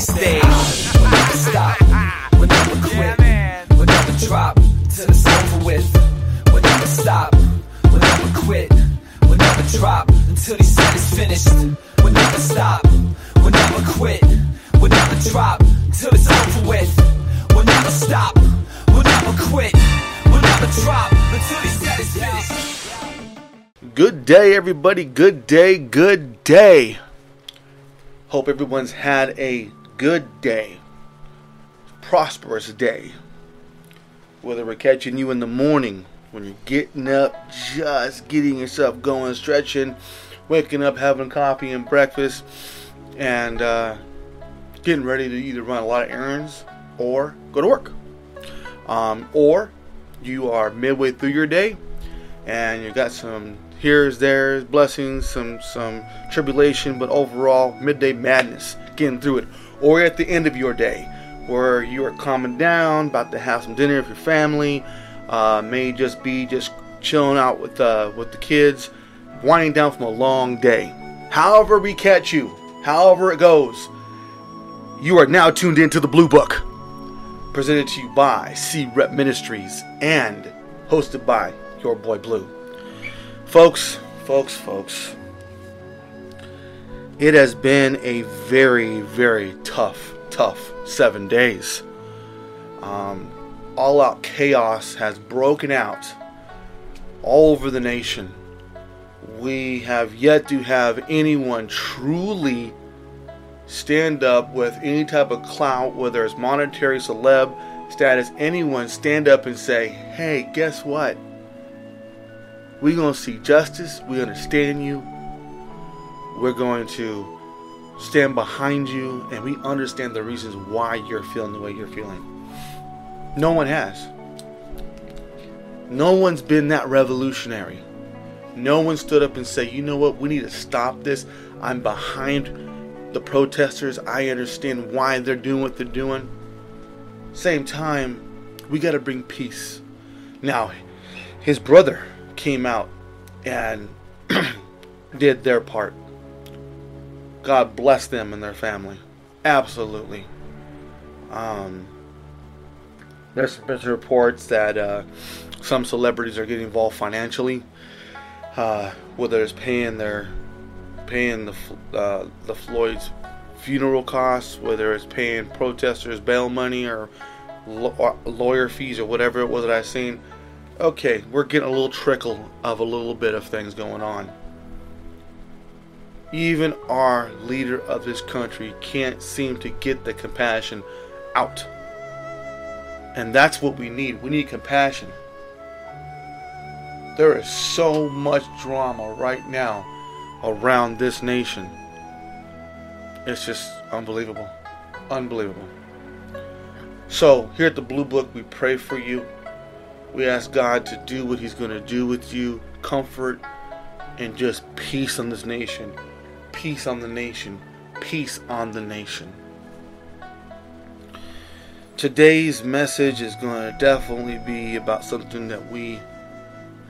steady stage. We'll never stop, we'll never quit, we'll never drop till it's over with. We'll never stop, we'll never quit, we'll never drop until he said it's finished. We'll never stop, we'll never quit, we'll never drop till it's over with. We'll never stop, we'll never quit, we'll never drop until he said it's finished. Good day, everybody. Good day. Good day. Hope everyone's had a good day, prosperous day. Whether we're catching you in the morning when you're getting up, just getting yourself going, stretching, waking up, having coffee and breakfast, and uh, getting ready to either run a lot of errands or go to work. Um, or you are midway through your day and you got some here's there's blessings some some tribulation but overall midday madness getting through it or at the end of your day where you are calming down about to have some dinner with your family uh, may just be just chilling out with uh, with the kids winding down from a long day however we catch you however it goes you are now tuned into the blue book presented to you by SeeRIP Ministries and hosted by your boy Blue. Folks, folks, folks, it has been a very, very tough, tough seven days. Um, all out chaos has broken out all over the nation. We have yet to have anyone truly stand up with any type of clout, whether it's monetary, celeb status, anyone stand up and say, hey, guess what? We're going to see justice. We understand you. We're going to stand behind you, and we understand the reasons why you're feeling the way you're feeling. No one has. No one's been that revolutionary. No one stood up and said, you know what, we need to stop this. I'm behind the protesters. I understand why they're doing what they're doing. Same time, we got to bring peace. Now, his brother came out and did their part. God bless them and their family. Absolutely. Um, there's been reports that uh, some celebrities are getting involved financially, uh, whether it's paying their paying the uh, the Floyd's funeral costs, whether it's paying protesters bail money or lo- lawyer fees or whatever it was that I seen. Okay, we're getting a little trickle of a little bit of things going on. Even our leader of this country can't seem to get the compassion out. And that's what we need. We need compassion. There is so much drama right now around this nation. It's just unbelievable. Unbelievable. So, here at the Blue Book, we pray for you. We ask God to do what He's going to do with you comfort and just peace on this nation. Peace on the nation. Peace on the nation. Today's message is going to definitely be about something that we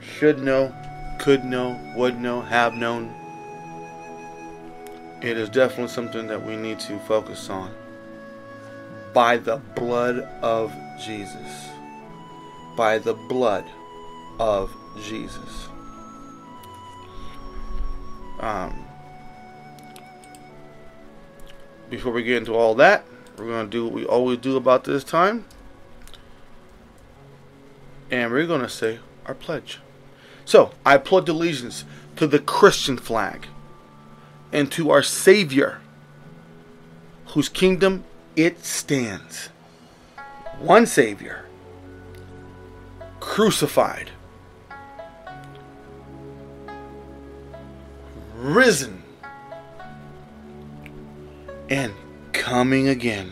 should know, could know, would know, have known, it is definitely something that we need to focus on. By the blood of Jesus. By the blood of Jesus. Um, before we get into all that, we're going to do what we always do about this time. And we're going to say our pledge. So, I pledge allegiance to the Christian flag and to our Savior, whose kingdom it stands. One Savior, crucified, risen, and coming again.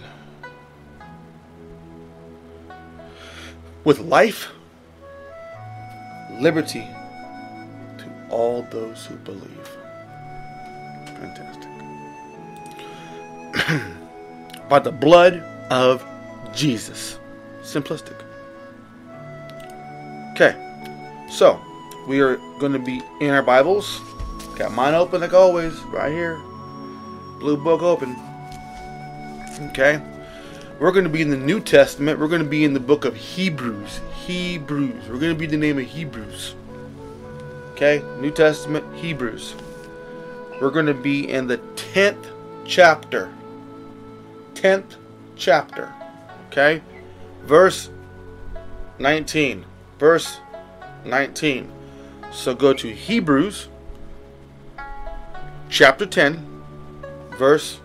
With life, liberty to all those who believe. Fantastic. By the blood of Jesus. Simplistic. Okay. So, we are going to be in our Bibles. Got mine open like always, right here. Blue book open. Okay? We're going to be in the New Testament. We're going to be in the book of Hebrews. Hebrews. We're going to be the name of Hebrews. Okay? New Testament, Hebrews. We're going to be in the 10th chapter. 10th chapter. Okay? Verse 19. Verse 19. So go to Hebrews chapter 10, verse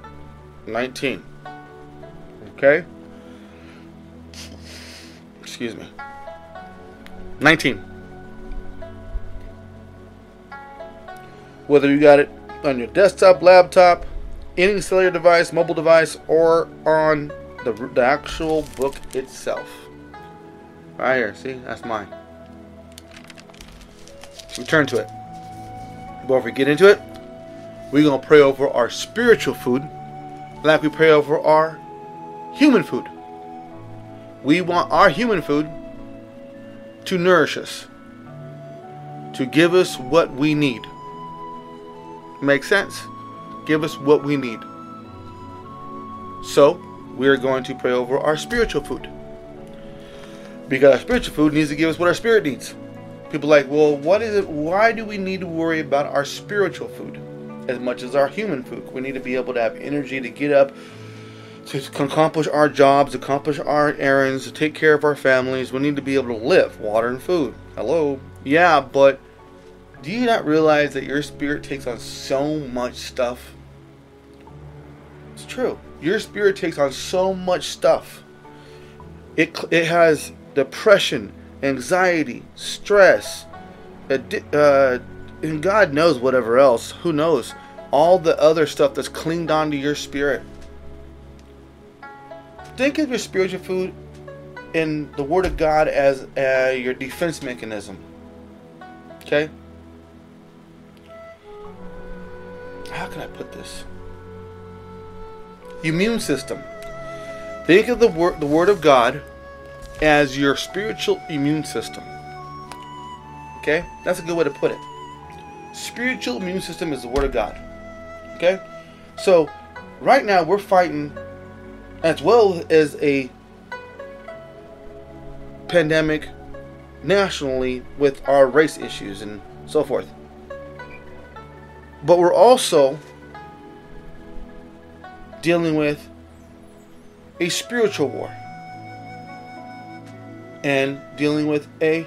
19. Okay? Excuse me. 19. Whether you got it on your desktop, laptop, any cellular device, mobile device, or on the, the actual book itself. Right here, see? That's mine. We turn to it. Before we get into it, we're going to pray over our spiritual food like we pray over our human food. We want our human food to nourish us, to give us what we need. Make sense? Give us what we need. So, we are going to pray over our spiritual food. Because our spiritual food needs to give us what our spirit needs. People like, well, what is it? Why do we need to worry about our spiritual food as much as our human food? We need to be able to have energy to get up, to accomplish our jobs, accomplish our errands, to take care of our families. We need to be able to live, water and food. Hello? Yeah, but do you not realize that your spirit takes on so much stuff? It's true. Your spirit takes on so much stuff. It, it has depression, anxiety, stress, uh, and God knows whatever else. Who knows? All the other stuff that's clinged onto your spirit. Think of your spiritual food in the Word of God as uh, your defense mechanism. Okay? How can I put this? Immune system. Think of the word, the Word of God as your spiritual immune system. Okay? That's a good way to put it. Spiritual immune system is the Word of God. Okay? So, right now we're fighting as well as a pandemic nationally with our race issues and so forth. But we're also dealing with a spiritual war and dealing with a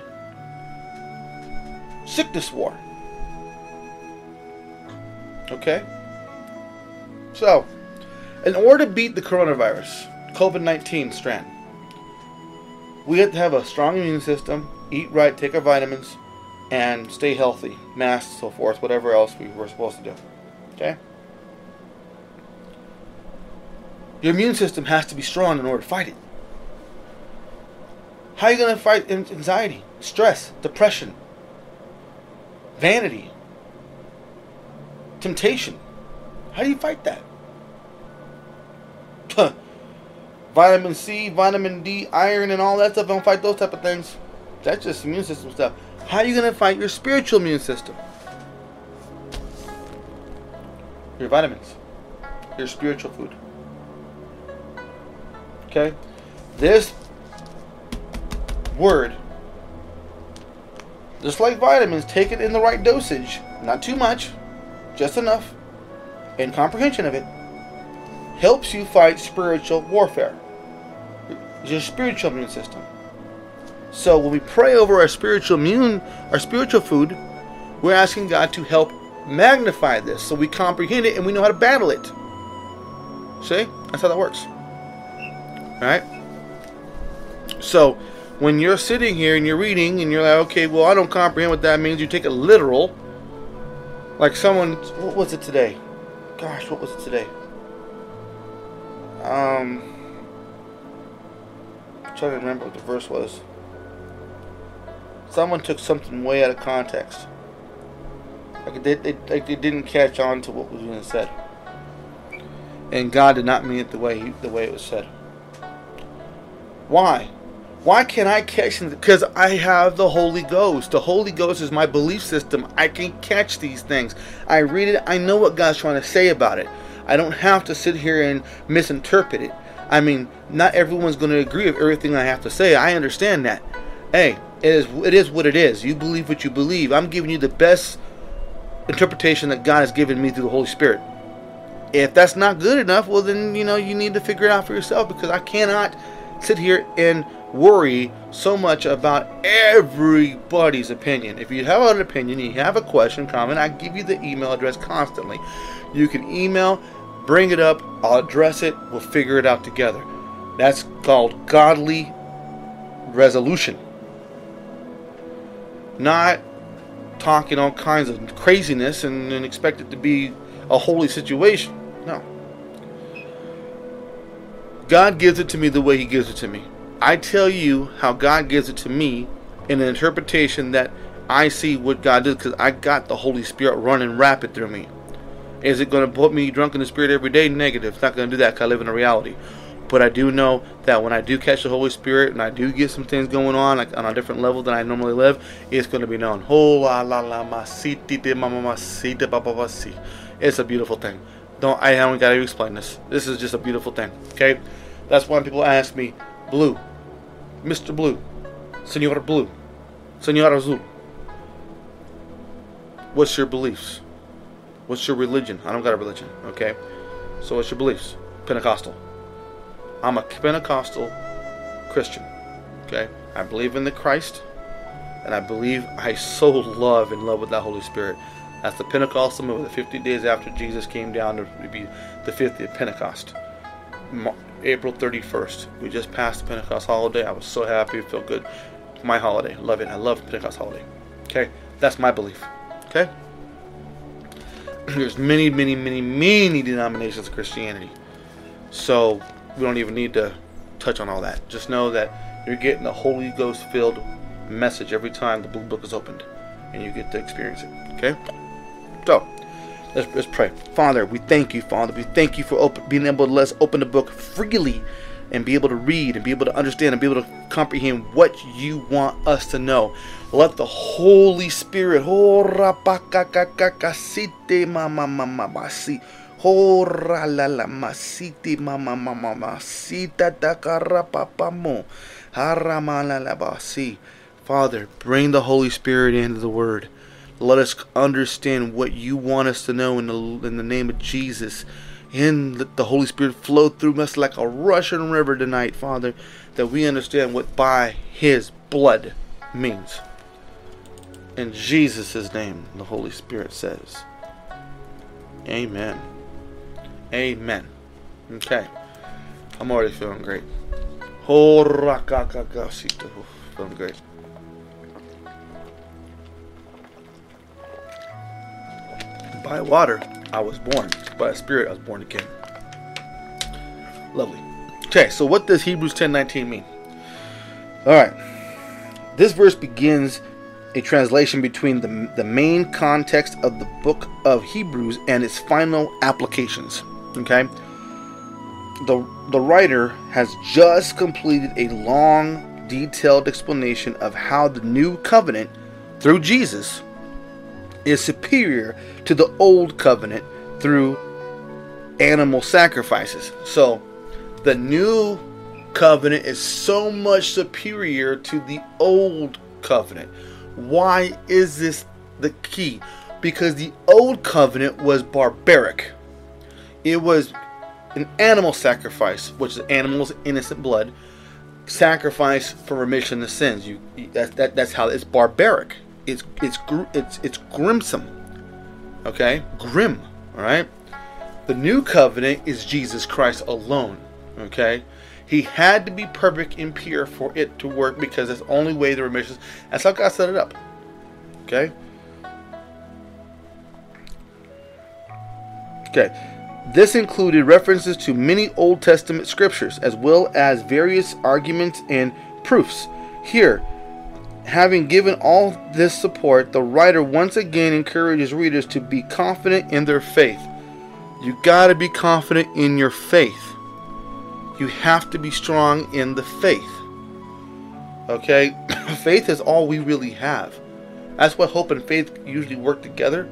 sickness war. Okay? So, in order to beat the coronavirus, COVID 19 strand, we have to have a strong immune system, eat right, take our vitamins, and stay healthy, masks, so forth, whatever else we were supposed to do. Okay? Your immune system has to be strong in order to fight it. How are you going to fight anxiety, stress, depression, vanity, temptation? How do you fight that? vitamin C, vitamin D, iron, and all that stuff don't fight those type of things. That's just immune system stuff. How are you going to fight your spiritual immune system? Your vitamins, your spiritual food. Okay? This word, just like vitamins, take it in the right dosage, not too much, just enough, and comprehension of it, helps you fight spiritual warfare. Your spiritual immune system. So when we pray over our spiritual immune, our spiritual food, we're asking God to help magnify this so we comprehend it and we know how to battle it. See? That's how that works. Alright? So when you're sitting here and you're reading and you're like, okay, well, I don't comprehend what that means, you take it literal. Like someone, what was it today? Gosh, what was it today? Um, I'm trying to remember what the verse was. Someone took something way out of context. Like they, they, like they didn't catch on to what was being said, and God did not mean it the way he, the way it was said. Why? Why can't I catch them? Because I have the Holy Ghost. The Holy Ghost is my belief system. I can catch these things. I read it. I know what God's trying to say about it. I don't have to sit here and misinterpret it. I mean, not everyone's going to agree with everything I have to say. I understand that. Hey, it is it is what it is. You believe what you believe. I'm giving you the best interpretation that God has given me through the Holy Spirit. If that's not good enough, well then you know you need to figure it out for yourself because I cannot sit here and worry so much about everybody's opinion. If you have an opinion, you have a question, comment, I give you the email address constantly. You can email, bring it up, I'll address it, we'll figure it out together. That's called godly resolution. Not talking all kinds of craziness and, and expect it to be a holy situation. No. God gives it to me the way He gives it to me. I tell you how God gives it to me in an interpretation that I see what God does because I got the Holy Spirit running rapid through me. Is it going to put me drunk in the Spirit every day? Negative. It's not going to do that because I live in a reality. But I do know that when I do catch the Holy Spirit and I do get some things going on like on a different level than I normally live, it's going to be known. Oh, la la la masiti de masita baba It's a beautiful thing. Don't I haven't got to explain this. This is just a beautiful thing. Okay, that's why people ask me, Blue, Mr. Blue, Senor Blue, Senor Azul. What's your beliefs? What's your religion? I don't got a religion, okay? So what's your beliefs? Pentecostal. I'm a Pentecostal Christian, okay? I believe in the Christ, and I believe I so love and love with that Holy Spirit. That's the Pentecostal movement, the 50 days after Jesus came down to be the 50th Pentecost. April 31st. We just passed the Pentecost holiday. I was so happy. It felt good. My holiday. Love it. I love Pentecost holiday. Okay? That's my belief. Okay? There's many, many, many, many denominations of Christianity. So we don't even need to touch on all that. Just know that you're getting the Holy Ghost filled message every time the blue book is opened. And you get to experience it. Okay? So Let's, let's pray. Father, we thank you, Father. We thank you for open, being able to let us open the book freely and be able to read and be able to understand and be able to comprehend what you want us to know. Let the Holy Spirit, Father, bring the Holy Spirit into the Word. Let us understand what you want us to know in the, in the name of Jesus. And let the Holy Spirit flow through us like a rushing river tonight, Father, that we understand what by His blood means. In Jesus' name, the Holy Spirit says, Amen. Amen. Okay. I'm already feeling great. Oh, feeling great. By water I was born, by a spirit I was born again. Lovely. Okay, so what does Hebrews 10:19 mean? All right. This verse begins a translation between the, the main context of the book of Hebrews and its final applications. Okay? The, the writer has just completed a long, detailed explanation of how the new covenant through Jesus is superior to the old covenant through animal sacrifices. So the new covenant is so much superior to the old covenant. Why is this the key? Because the old covenant was barbaric. It was an animal sacrifice, which is animals' innocent blood, sacrifice for remission of sins. You that, that that's how it's barbaric it's it's it's it's grimsome. Okay, grim. All right. The new covenant is Jesus Christ alone. Okay. He had to be perfect and pure for it to work because that's the only way the remission. That's how God set it up. Okay. Okay. This included references to many Old Testament scriptures as well as various arguments and proofs. Here, Having given all this support, the writer once again encourages readers to be confident in their faith. You got to be confident in your faith. You have to be strong in the faith. Okay? faith is all we really have. That's why hope and faith usually work together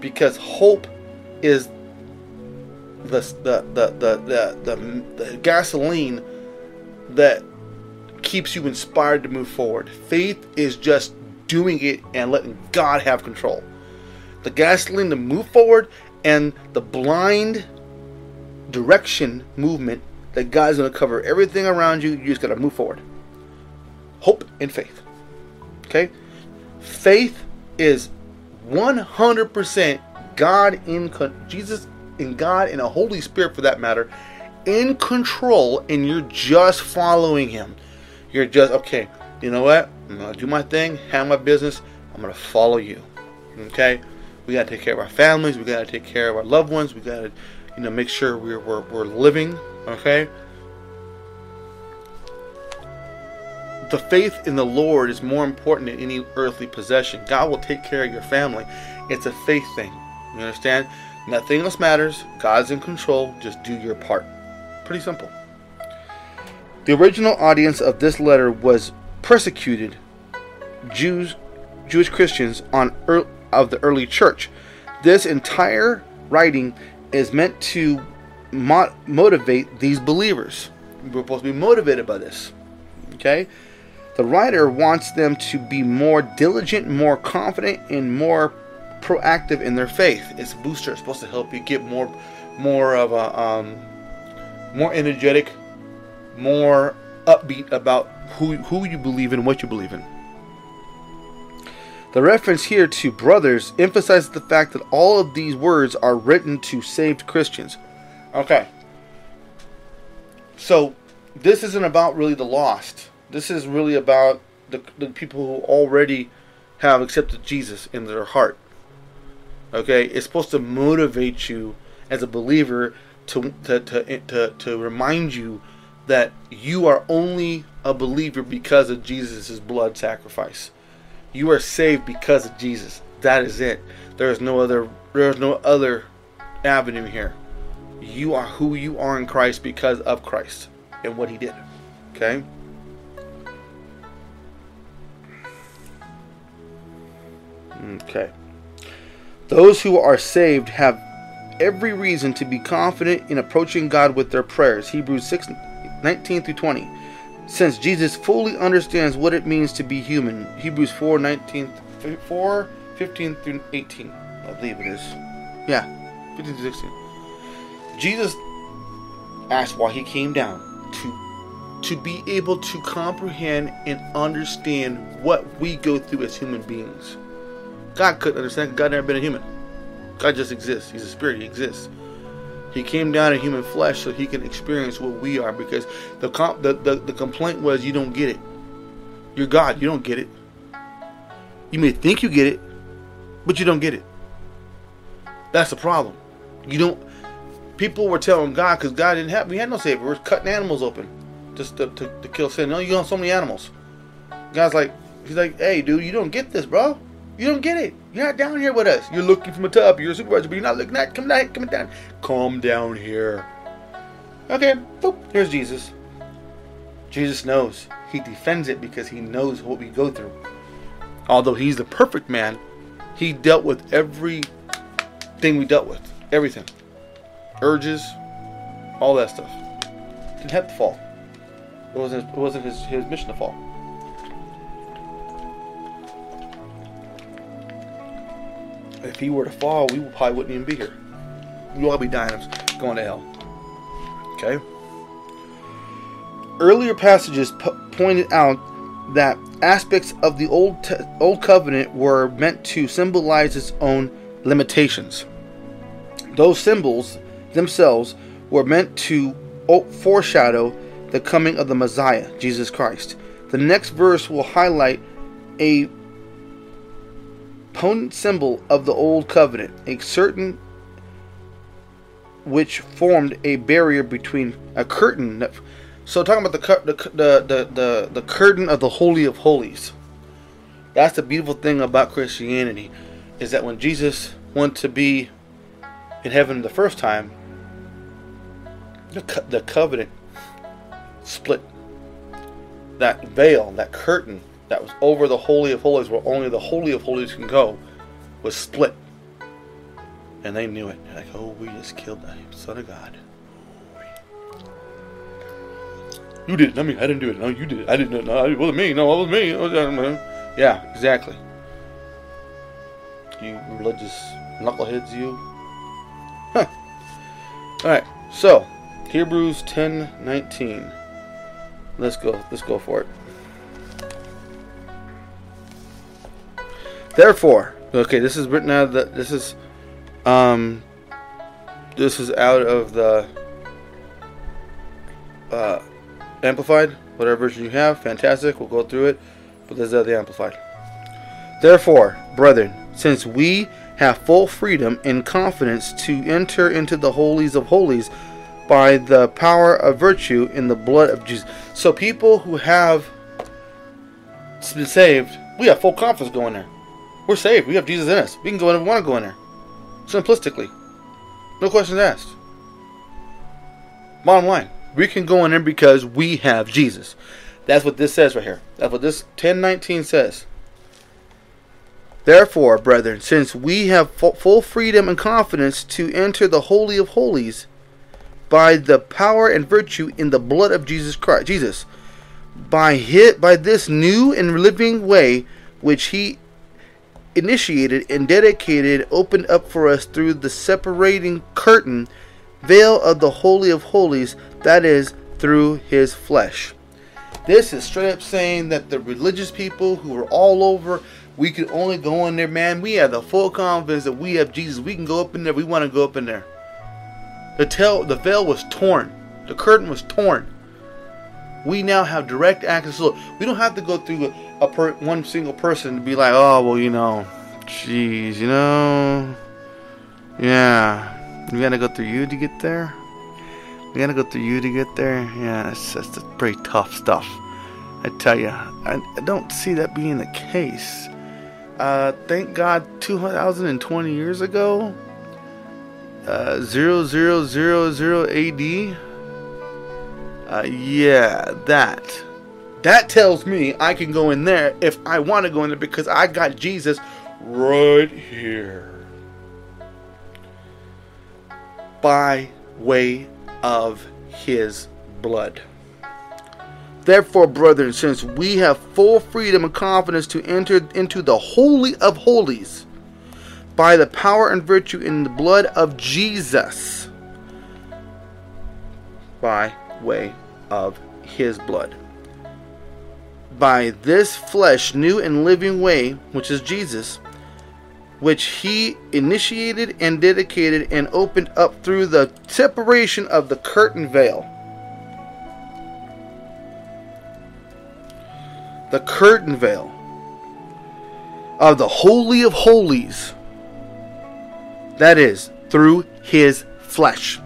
because hope is the the the the, the, the, the gasoline that keeps you inspired to move forward. Faith is just doing it and letting God have control. The gasoline to move forward and the blind direction movement that God's going to cover everything around you. You just got to move forward. Hope and faith. Okay? Faith is 100% God in Jesus in God and a Holy Spirit for that matter in control and you're just following him. You're just okay, you know what? I'm gonna do my thing, handle my business, I'm gonna follow you. Okay? We gotta take care of our families, we gotta take care of our loved ones, we gotta, you know, make sure we're we're, we're living, okay? The faith in the Lord is more important than any earthly possession. God will take care of your family. It's a faith thing. You understand? Nothing else matters. God's in control. Just do your part. Pretty simple. The original audience of this letter was persecuted Jews, Jewish Christians on of the early church. This entire writing is meant to mo- motivate these believers. We're supposed to be motivated by this. Okay? The writer wants them to be more diligent, more confident, and more proactive in their faith. It's a booster. It's supposed to help you get more, more of a, um, more energetic, more upbeat about who who you believe in, what you believe in. The reference here to brothers emphasizes the fact that all of these words are written to saved Christians. Okay. So this isn't about really the lost. This is really about the, the people who already have accepted Jesus in their heart. Okay, it's supposed to motivate you as a believer to to to to, to remind you that you are only a believer because of Jesus' blood sacrifice. You are saved because of Jesus. That is it. There is no other there is no other avenue here. You are who you are in Christ because of Christ and what he did. Okay? Okay. Those who are saved have every reason to be confident in approaching God with their prayers. Hebrews 6 19 through 20. Since Jesus fully understands what it means to be human. Hebrews 4 19 4 15 through 18. I believe it is. Yeah, 15 through 16. Jesus asked why he came down to to be able to comprehend and understand what we go through as human beings. God couldn't understand. God never been a human. God just exists. He's a spirit. He exists. He came down in human flesh so he can experience what we are. Because the comp- the, the the complaint was you don't get it. You're God. You don't get it. You may think you get it, but you don't get it. That's the problem. You don't. People were telling God because God didn't have. We had no savior. We're cutting animals open just to, to, to kill sin. No, you got so many animals. God's like, he's like, hey, dude, you don't get this, bro. You don't get it. You're not down here with us. You're looking from the top. You're a supervisor, but you're not looking at. Come down. Come down. Calm down here. Okay. Boop. Here's Jesus. Jesus knows. He defends it because he knows what we go through. Although he's the perfect man, he dealt with every thing we dealt with. Everything. Urges, all that stuff. Didn't have to fall. It wasn't. It wasn't his, his mission to fall. If he were to fall, we probably wouldn't even be here. We'd all be dying of going to hell. Okay? Earlier passages pointed out that aspects of the old old covenant were meant to symbolize its own limitations. Those symbols themselves were meant to foreshadow the coming of the Messiah, Jesus Christ. The next verse will highlight a potent symbol of the old covenant, a certain which formed a barrier between a curtain. So talking about the, the the the the curtain of the holy of holies. That's the beautiful thing about Christianity, is that when Jesus went to be in heaven the first time, the the covenant split. That veil, that curtain that was over the Holy of Holies, where only the Holy of Holies can go, was split. And they knew it. They're like, oh, we just killed the Son of God. You did it. I mean, I didn't do it. No, you did it. I didn't it. No, it wasn't me. No, it was me. It was, yeah, exactly. You religious knuckleheads, you. Huh. All right. So, Hebrews 10 19. Let's go. Let's go for it. Therefore, okay, this is written out of the. This is, um, this is out of the uh, amplified, whatever version you have. Fantastic. We'll go through it, but this is out of the amplified. Therefore, brethren, since we have full freedom and confidence to enter into the holies of holies by the power of virtue in the blood of Jesus. So people who have been saved, we have full confidence going there. We're saved. We have Jesus in us. We can go in if we want to go in there. Simplistically. No questions asked. Bottom line, we can go in there because we have Jesus. That's what this says right here. That's what this 1019 says. Therefore, brethren, since we have full freedom and confidence to enter the holy of holies by the power and virtue in the blood of Jesus Christ, Jesus, by hit by this new and living way which he initiated and dedicated, opened up for us through the separating curtain, veil of the holy of holies, that is, through his flesh. This is straight up saying that the religious people who are all over we can only go in there, man. We have the full confidence that we have Jesus. We can go up in there. We want to go up in there. The tail, the veil was torn. The curtain was torn. We now have direct access. So we don't have to go through a, per, one single person to be like, oh well, you know, jeez, you know, yeah, we gotta go through you to get there. We gotta go through you to get there. Yeah, that's that's pretty tough stuff. I tell you, I, I don't see that being the case. Uh, thank God, 2020 years ago, uh, 0000 AD. Uh, yeah, that. That tells me I can go in there if I want to go in there because I got Jesus right here. By way of his blood. Therefore, brethren, since we have full freedom and confidence to enter into the Holy of Holies by the power and virtue in the blood of Jesus, by way of his blood. By this flesh, new and living way, which is Jesus, which he initiated and dedicated and opened up through the separation of the curtain veil the curtain veil of the Holy of Holies. That is, through his flesh.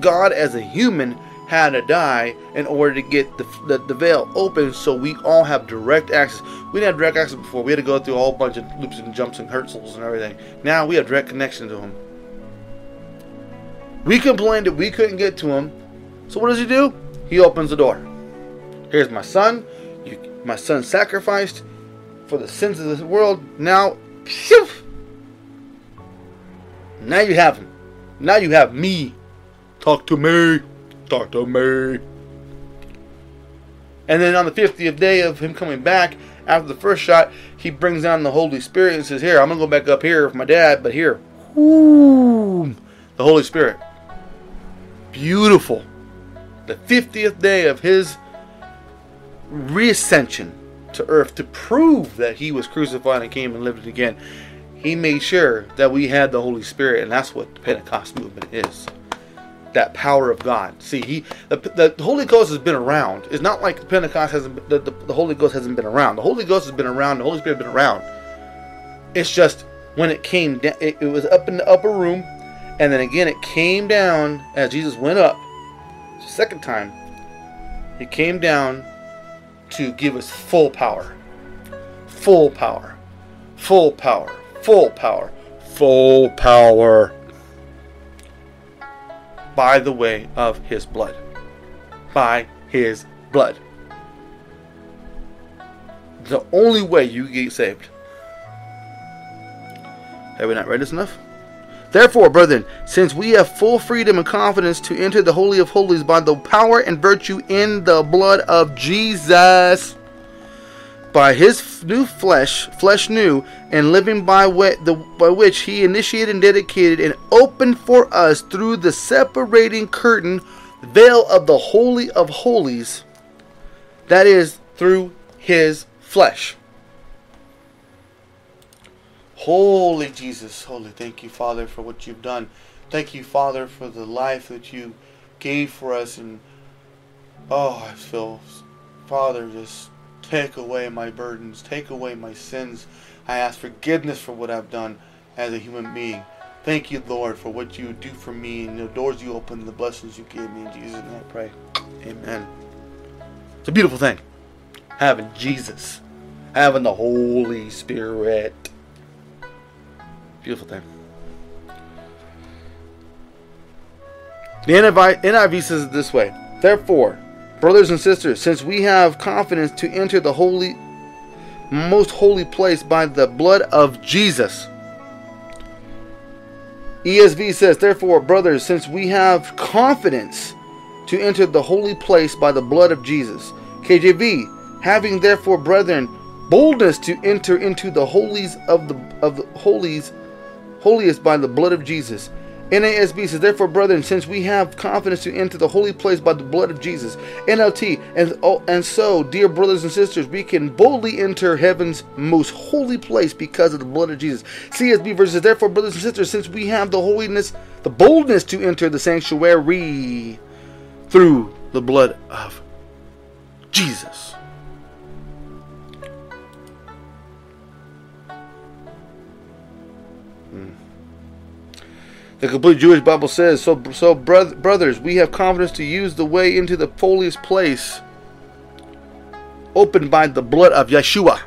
God, as a human, had to die in order to get the, the, the, veil open so we all have direct access. We didn't have direct access before. We had to go through a whole bunch of loops and jumps and hurtles and everything. Now we have direct connection to him. We complained that we couldn't get to him. So what does he do? He opens the door. Here's my son. My son sacrificed for the sins of this world. Now, now you have him. Now you have me. Talk to me. Talk to me. And then on the 50th day of him coming back, after the first shot, he brings down the Holy Spirit and says, Here, I'm going to go back up here with my dad, but here. Whoo, the Holy Spirit. Beautiful. The 50th day of his reascension to earth to prove that he was crucified and came and lived again. He made sure that we had the Holy Spirit, and that's what the Pentecost movement is. That power of God. See, he the, the Holy Ghost has been around. It's not like Pentecost hasn't. The, the, the Holy Ghost hasn't been around. The Holy Ghost has been around. The Holy Spirit has been around. It's just when it came down, it, it was up in the upper room, and then again it came down as Jesus went up. Second time, it came down to give us full power. Full power. Full power. Full power. Full power. By the way of his blood. By his blood. The only way you get saved. Have we not read this enough? Therefore, brethren, since we have full freedom and confidence to enter the Holy of Holies by the power and virtue in the blood of Jesus, by his new flesh, flesh new, and living by, the, by which he initiated and dedicated and opened for us through the separating curtain, veil of the Holy of Holies, that is, through his flesh. Holy Jesus, holy, thank you, Father, for what you've done. Thank you, Father, for the life that you gave for us. And oh, I feel, Father, just take away my burdens, take away my sins. I ask forgiveness for what I've done as a human being. Thank you, Lord, for what you do for me and the doors you open, the blessings you gave me. In Jesus' name I pray. Amen. It's a beautiful thing. Having Jesus, having the Holy Spirit. Beautiful thing. The NIV says it this way Therefore, brothers and sisters, since we have confidence to enter the holy, most holy place by the blood of Jesus. ESV says, Therefore, brothers, since we have confidence to enter the holy place by the blood of Jesus. KJV, having therefore, brethren, boldness to enter into the holies of the of the holies holiest by the blood of Jesus. NASB says, Therefore, brethren, since we have confidence to enter the holy place by the blood of Jesus. NLT, and, oh, and so, dear brothers and sisters, we can boldly enter heaven's most holy place because of the blood of Jesus. CSB verses, Therefore, brothers and sisters, since we have the holiness, the boldness to enter the sanctuary through the blood of Jesus. The complete Jewish Bible says, "So, so brothers, we have confidence to use the way into the holiest place, opened by the blood of Yeshua."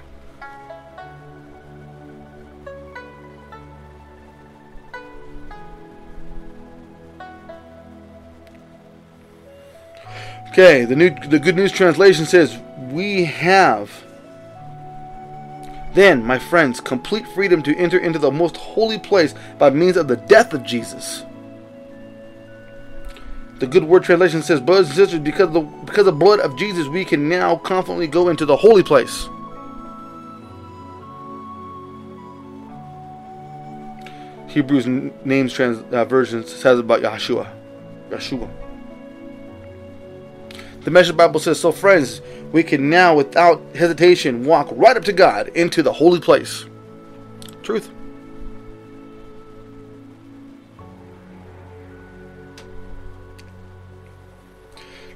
Okay, the new the Good News translation says, "We have then, my friends, complete freedom to enter into the most holy place by means of the death of Jesus. The God's Word translation says, Brothers and sisters, because of the because of the blood of Jesus, we can now confidently go into the holy place. Hebrews names trans, uh, version says about Yeshua. Yeshua. The Message Bible says, So, friends, we can now, without hesitation, walk right up to God into the holy place. Truth.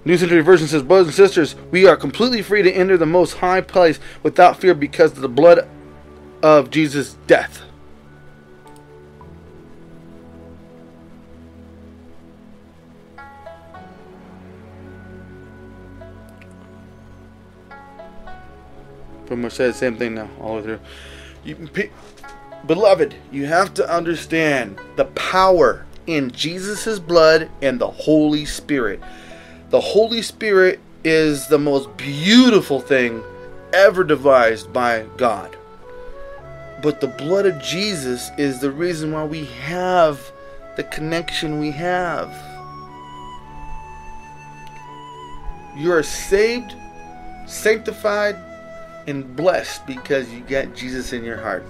New Century Version says, Brothers and sisters, we are completely free to enter the most high place without fear because of the blood of Jesus' death. Pretty much said the same thing now all the way through. You, beloved, you have to understand the power in Jesus' blood and the Holy Spirit. The Holy Spirit is the most beautiful thing ever devised by God. But the blood of Jesus is the reason why we have the connection we have. You are saved, sanctified, and blessed because you got Jesus in your heart.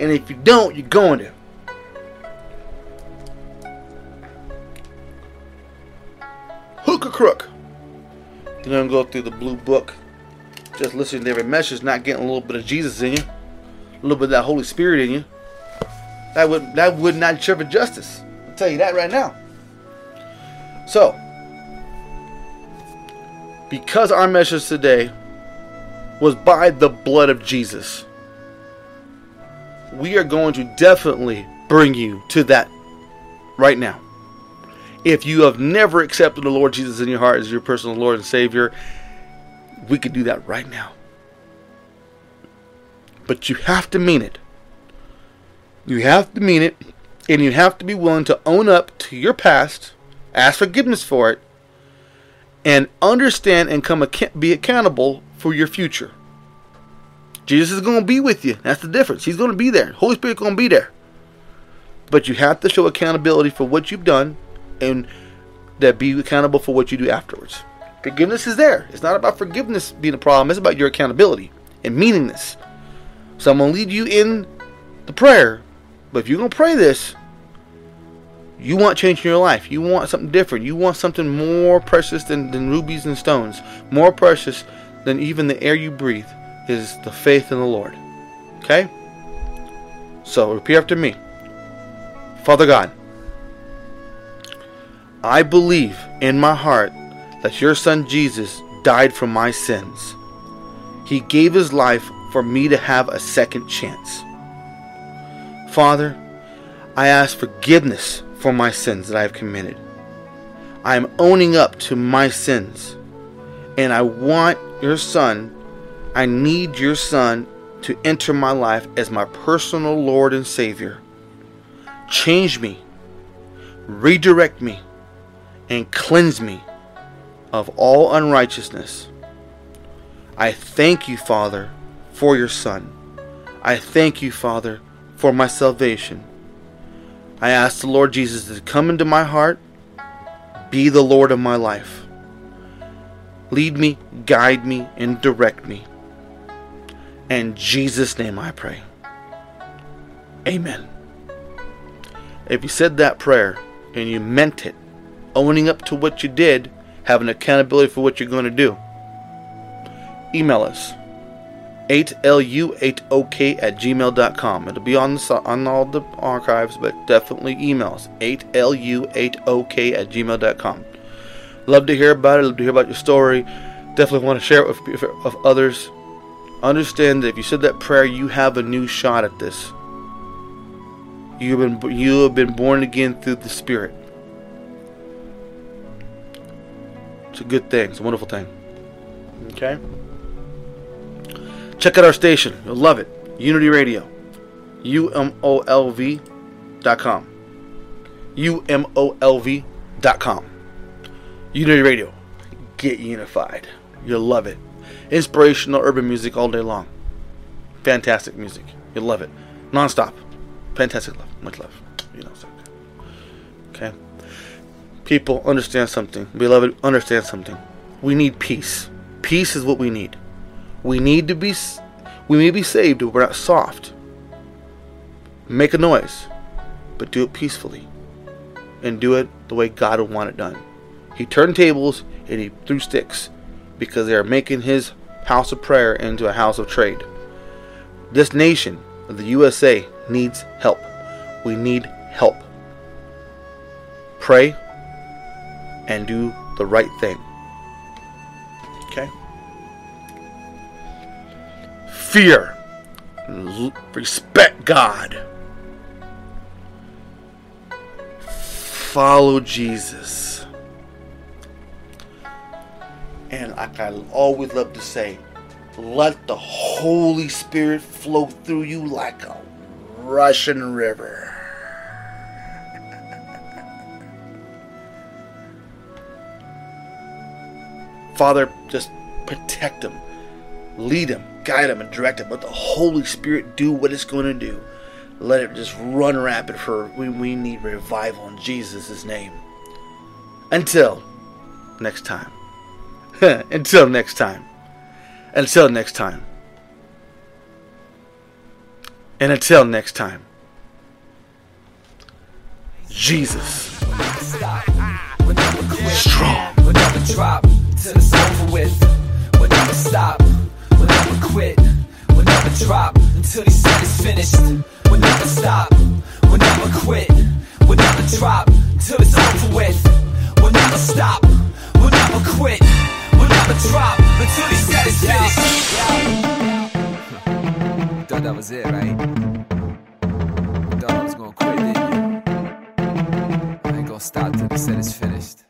And if you don't, you're going to. Hook or crook. You're going to go through the blue book, just listening to every message, not getting a little bit of Jesus in you, a little bit of that Holy Spirit in you. That would that would not serve justice. I'll tell you that right now. So, because our message today was by the blood of Jesus. We are going to definitely bring you to that right now. If you have never accepted the Lord Jesus in your heart as your personal Lord and Savior, we could do that right now. But you have to mean it. You have to mean it, and you have to be willing to own up to your past, ask forgiveness for it, and understand and come be accountable for your future. Jesus is going to be with you. That's the difference. He's going to be there. Holy Spirit going to be there. But you have to show accountability for what you've done and that be accountable for what you do afterwards. Forgiveness is there. It's not about forgiveness being a problem, it's about your accountability and meaning this. So I'm going to lead you in the prayer. But if you're going to pray this, you want change in your life. You want something different. You want something more precious than, than rubies and stones. More precious than even the air you breathe is the faith in the Lord. Okay? So repeat after me. Father God, I believe in my heart that your son Jesus died for my sins. He gave his life for me to have a second chance. Father, I ask forgiveness for my sins that I have committed. I am owning up to my sins. And I want your son, I need your son to enter my life as my personal Lord and Savior. Change me, redirect me, and cleanse me of all unrighteousness. I thank you, Father, for your Son. I thank you, Father, for my salvation. I ask the Lord Jesus to come into my heart, be the Lord of my life. Lead me, guide me, and direct me. In Jesus' name I pray. Amen. If you said that prayer and you meant it, owning up to what you did, having accountability for what you're going to do, email us 8lu8ok at gmail.com. It'll be on, the, on all the archives, but definitely email us 8lu8ok at gmail.com. Love to hear about it, love to hear about your story. Definitely want to share it with, with others. Understand that if you said that prayer, you have a new shot at this. You've been you have been born again through the Spirit. It's a good thing. It's a wonderful thing. Okay. Check out our station. You'll love it. Unity Radio. U-M-O-L-V dot com. U-M-O-L-V dot com. Unity Radio. Get unified. You'll love it. Inspirational urban music all day long. Fantastic music. You'll love it. Non-stop. Fantastic love. Much love. You know, so. Okay. People understand something. Beloved, understand something. We need peace. Peace is what we need. We need to be we may be saved, but we're not soft. Make a noise, but do it peacefully. And do it the way God would want it done. He turned tables and he threw sticks because they are making his house of prayer into a house of trade. This nation, the USA, needs help. We need help. Pray and do the right thing. Okay? Fear. Respect God. Follow Jesus. And like I always love to say, let the Holy Spirit flow through you like a Russian river. Father, just protect them, lead them, guide them, and direct them. Let the Holy Spirit do what it's going to do. Let it just run rapid for we, we need revival in Jesus' name. Until next time. Until next time. Until next time. And until next time. Jesus. Strong. Drop with. Stop. Quit. Never drop until he said it's finished. We'll never stop. We'll never quit. We'll never drop it's over with. We'll never stop. We'll never quit. Never drop until he said it's finished. Thought that was it, right? Thought I was gonna quit, didn't you? I ain't gonna stop till he said it's finished.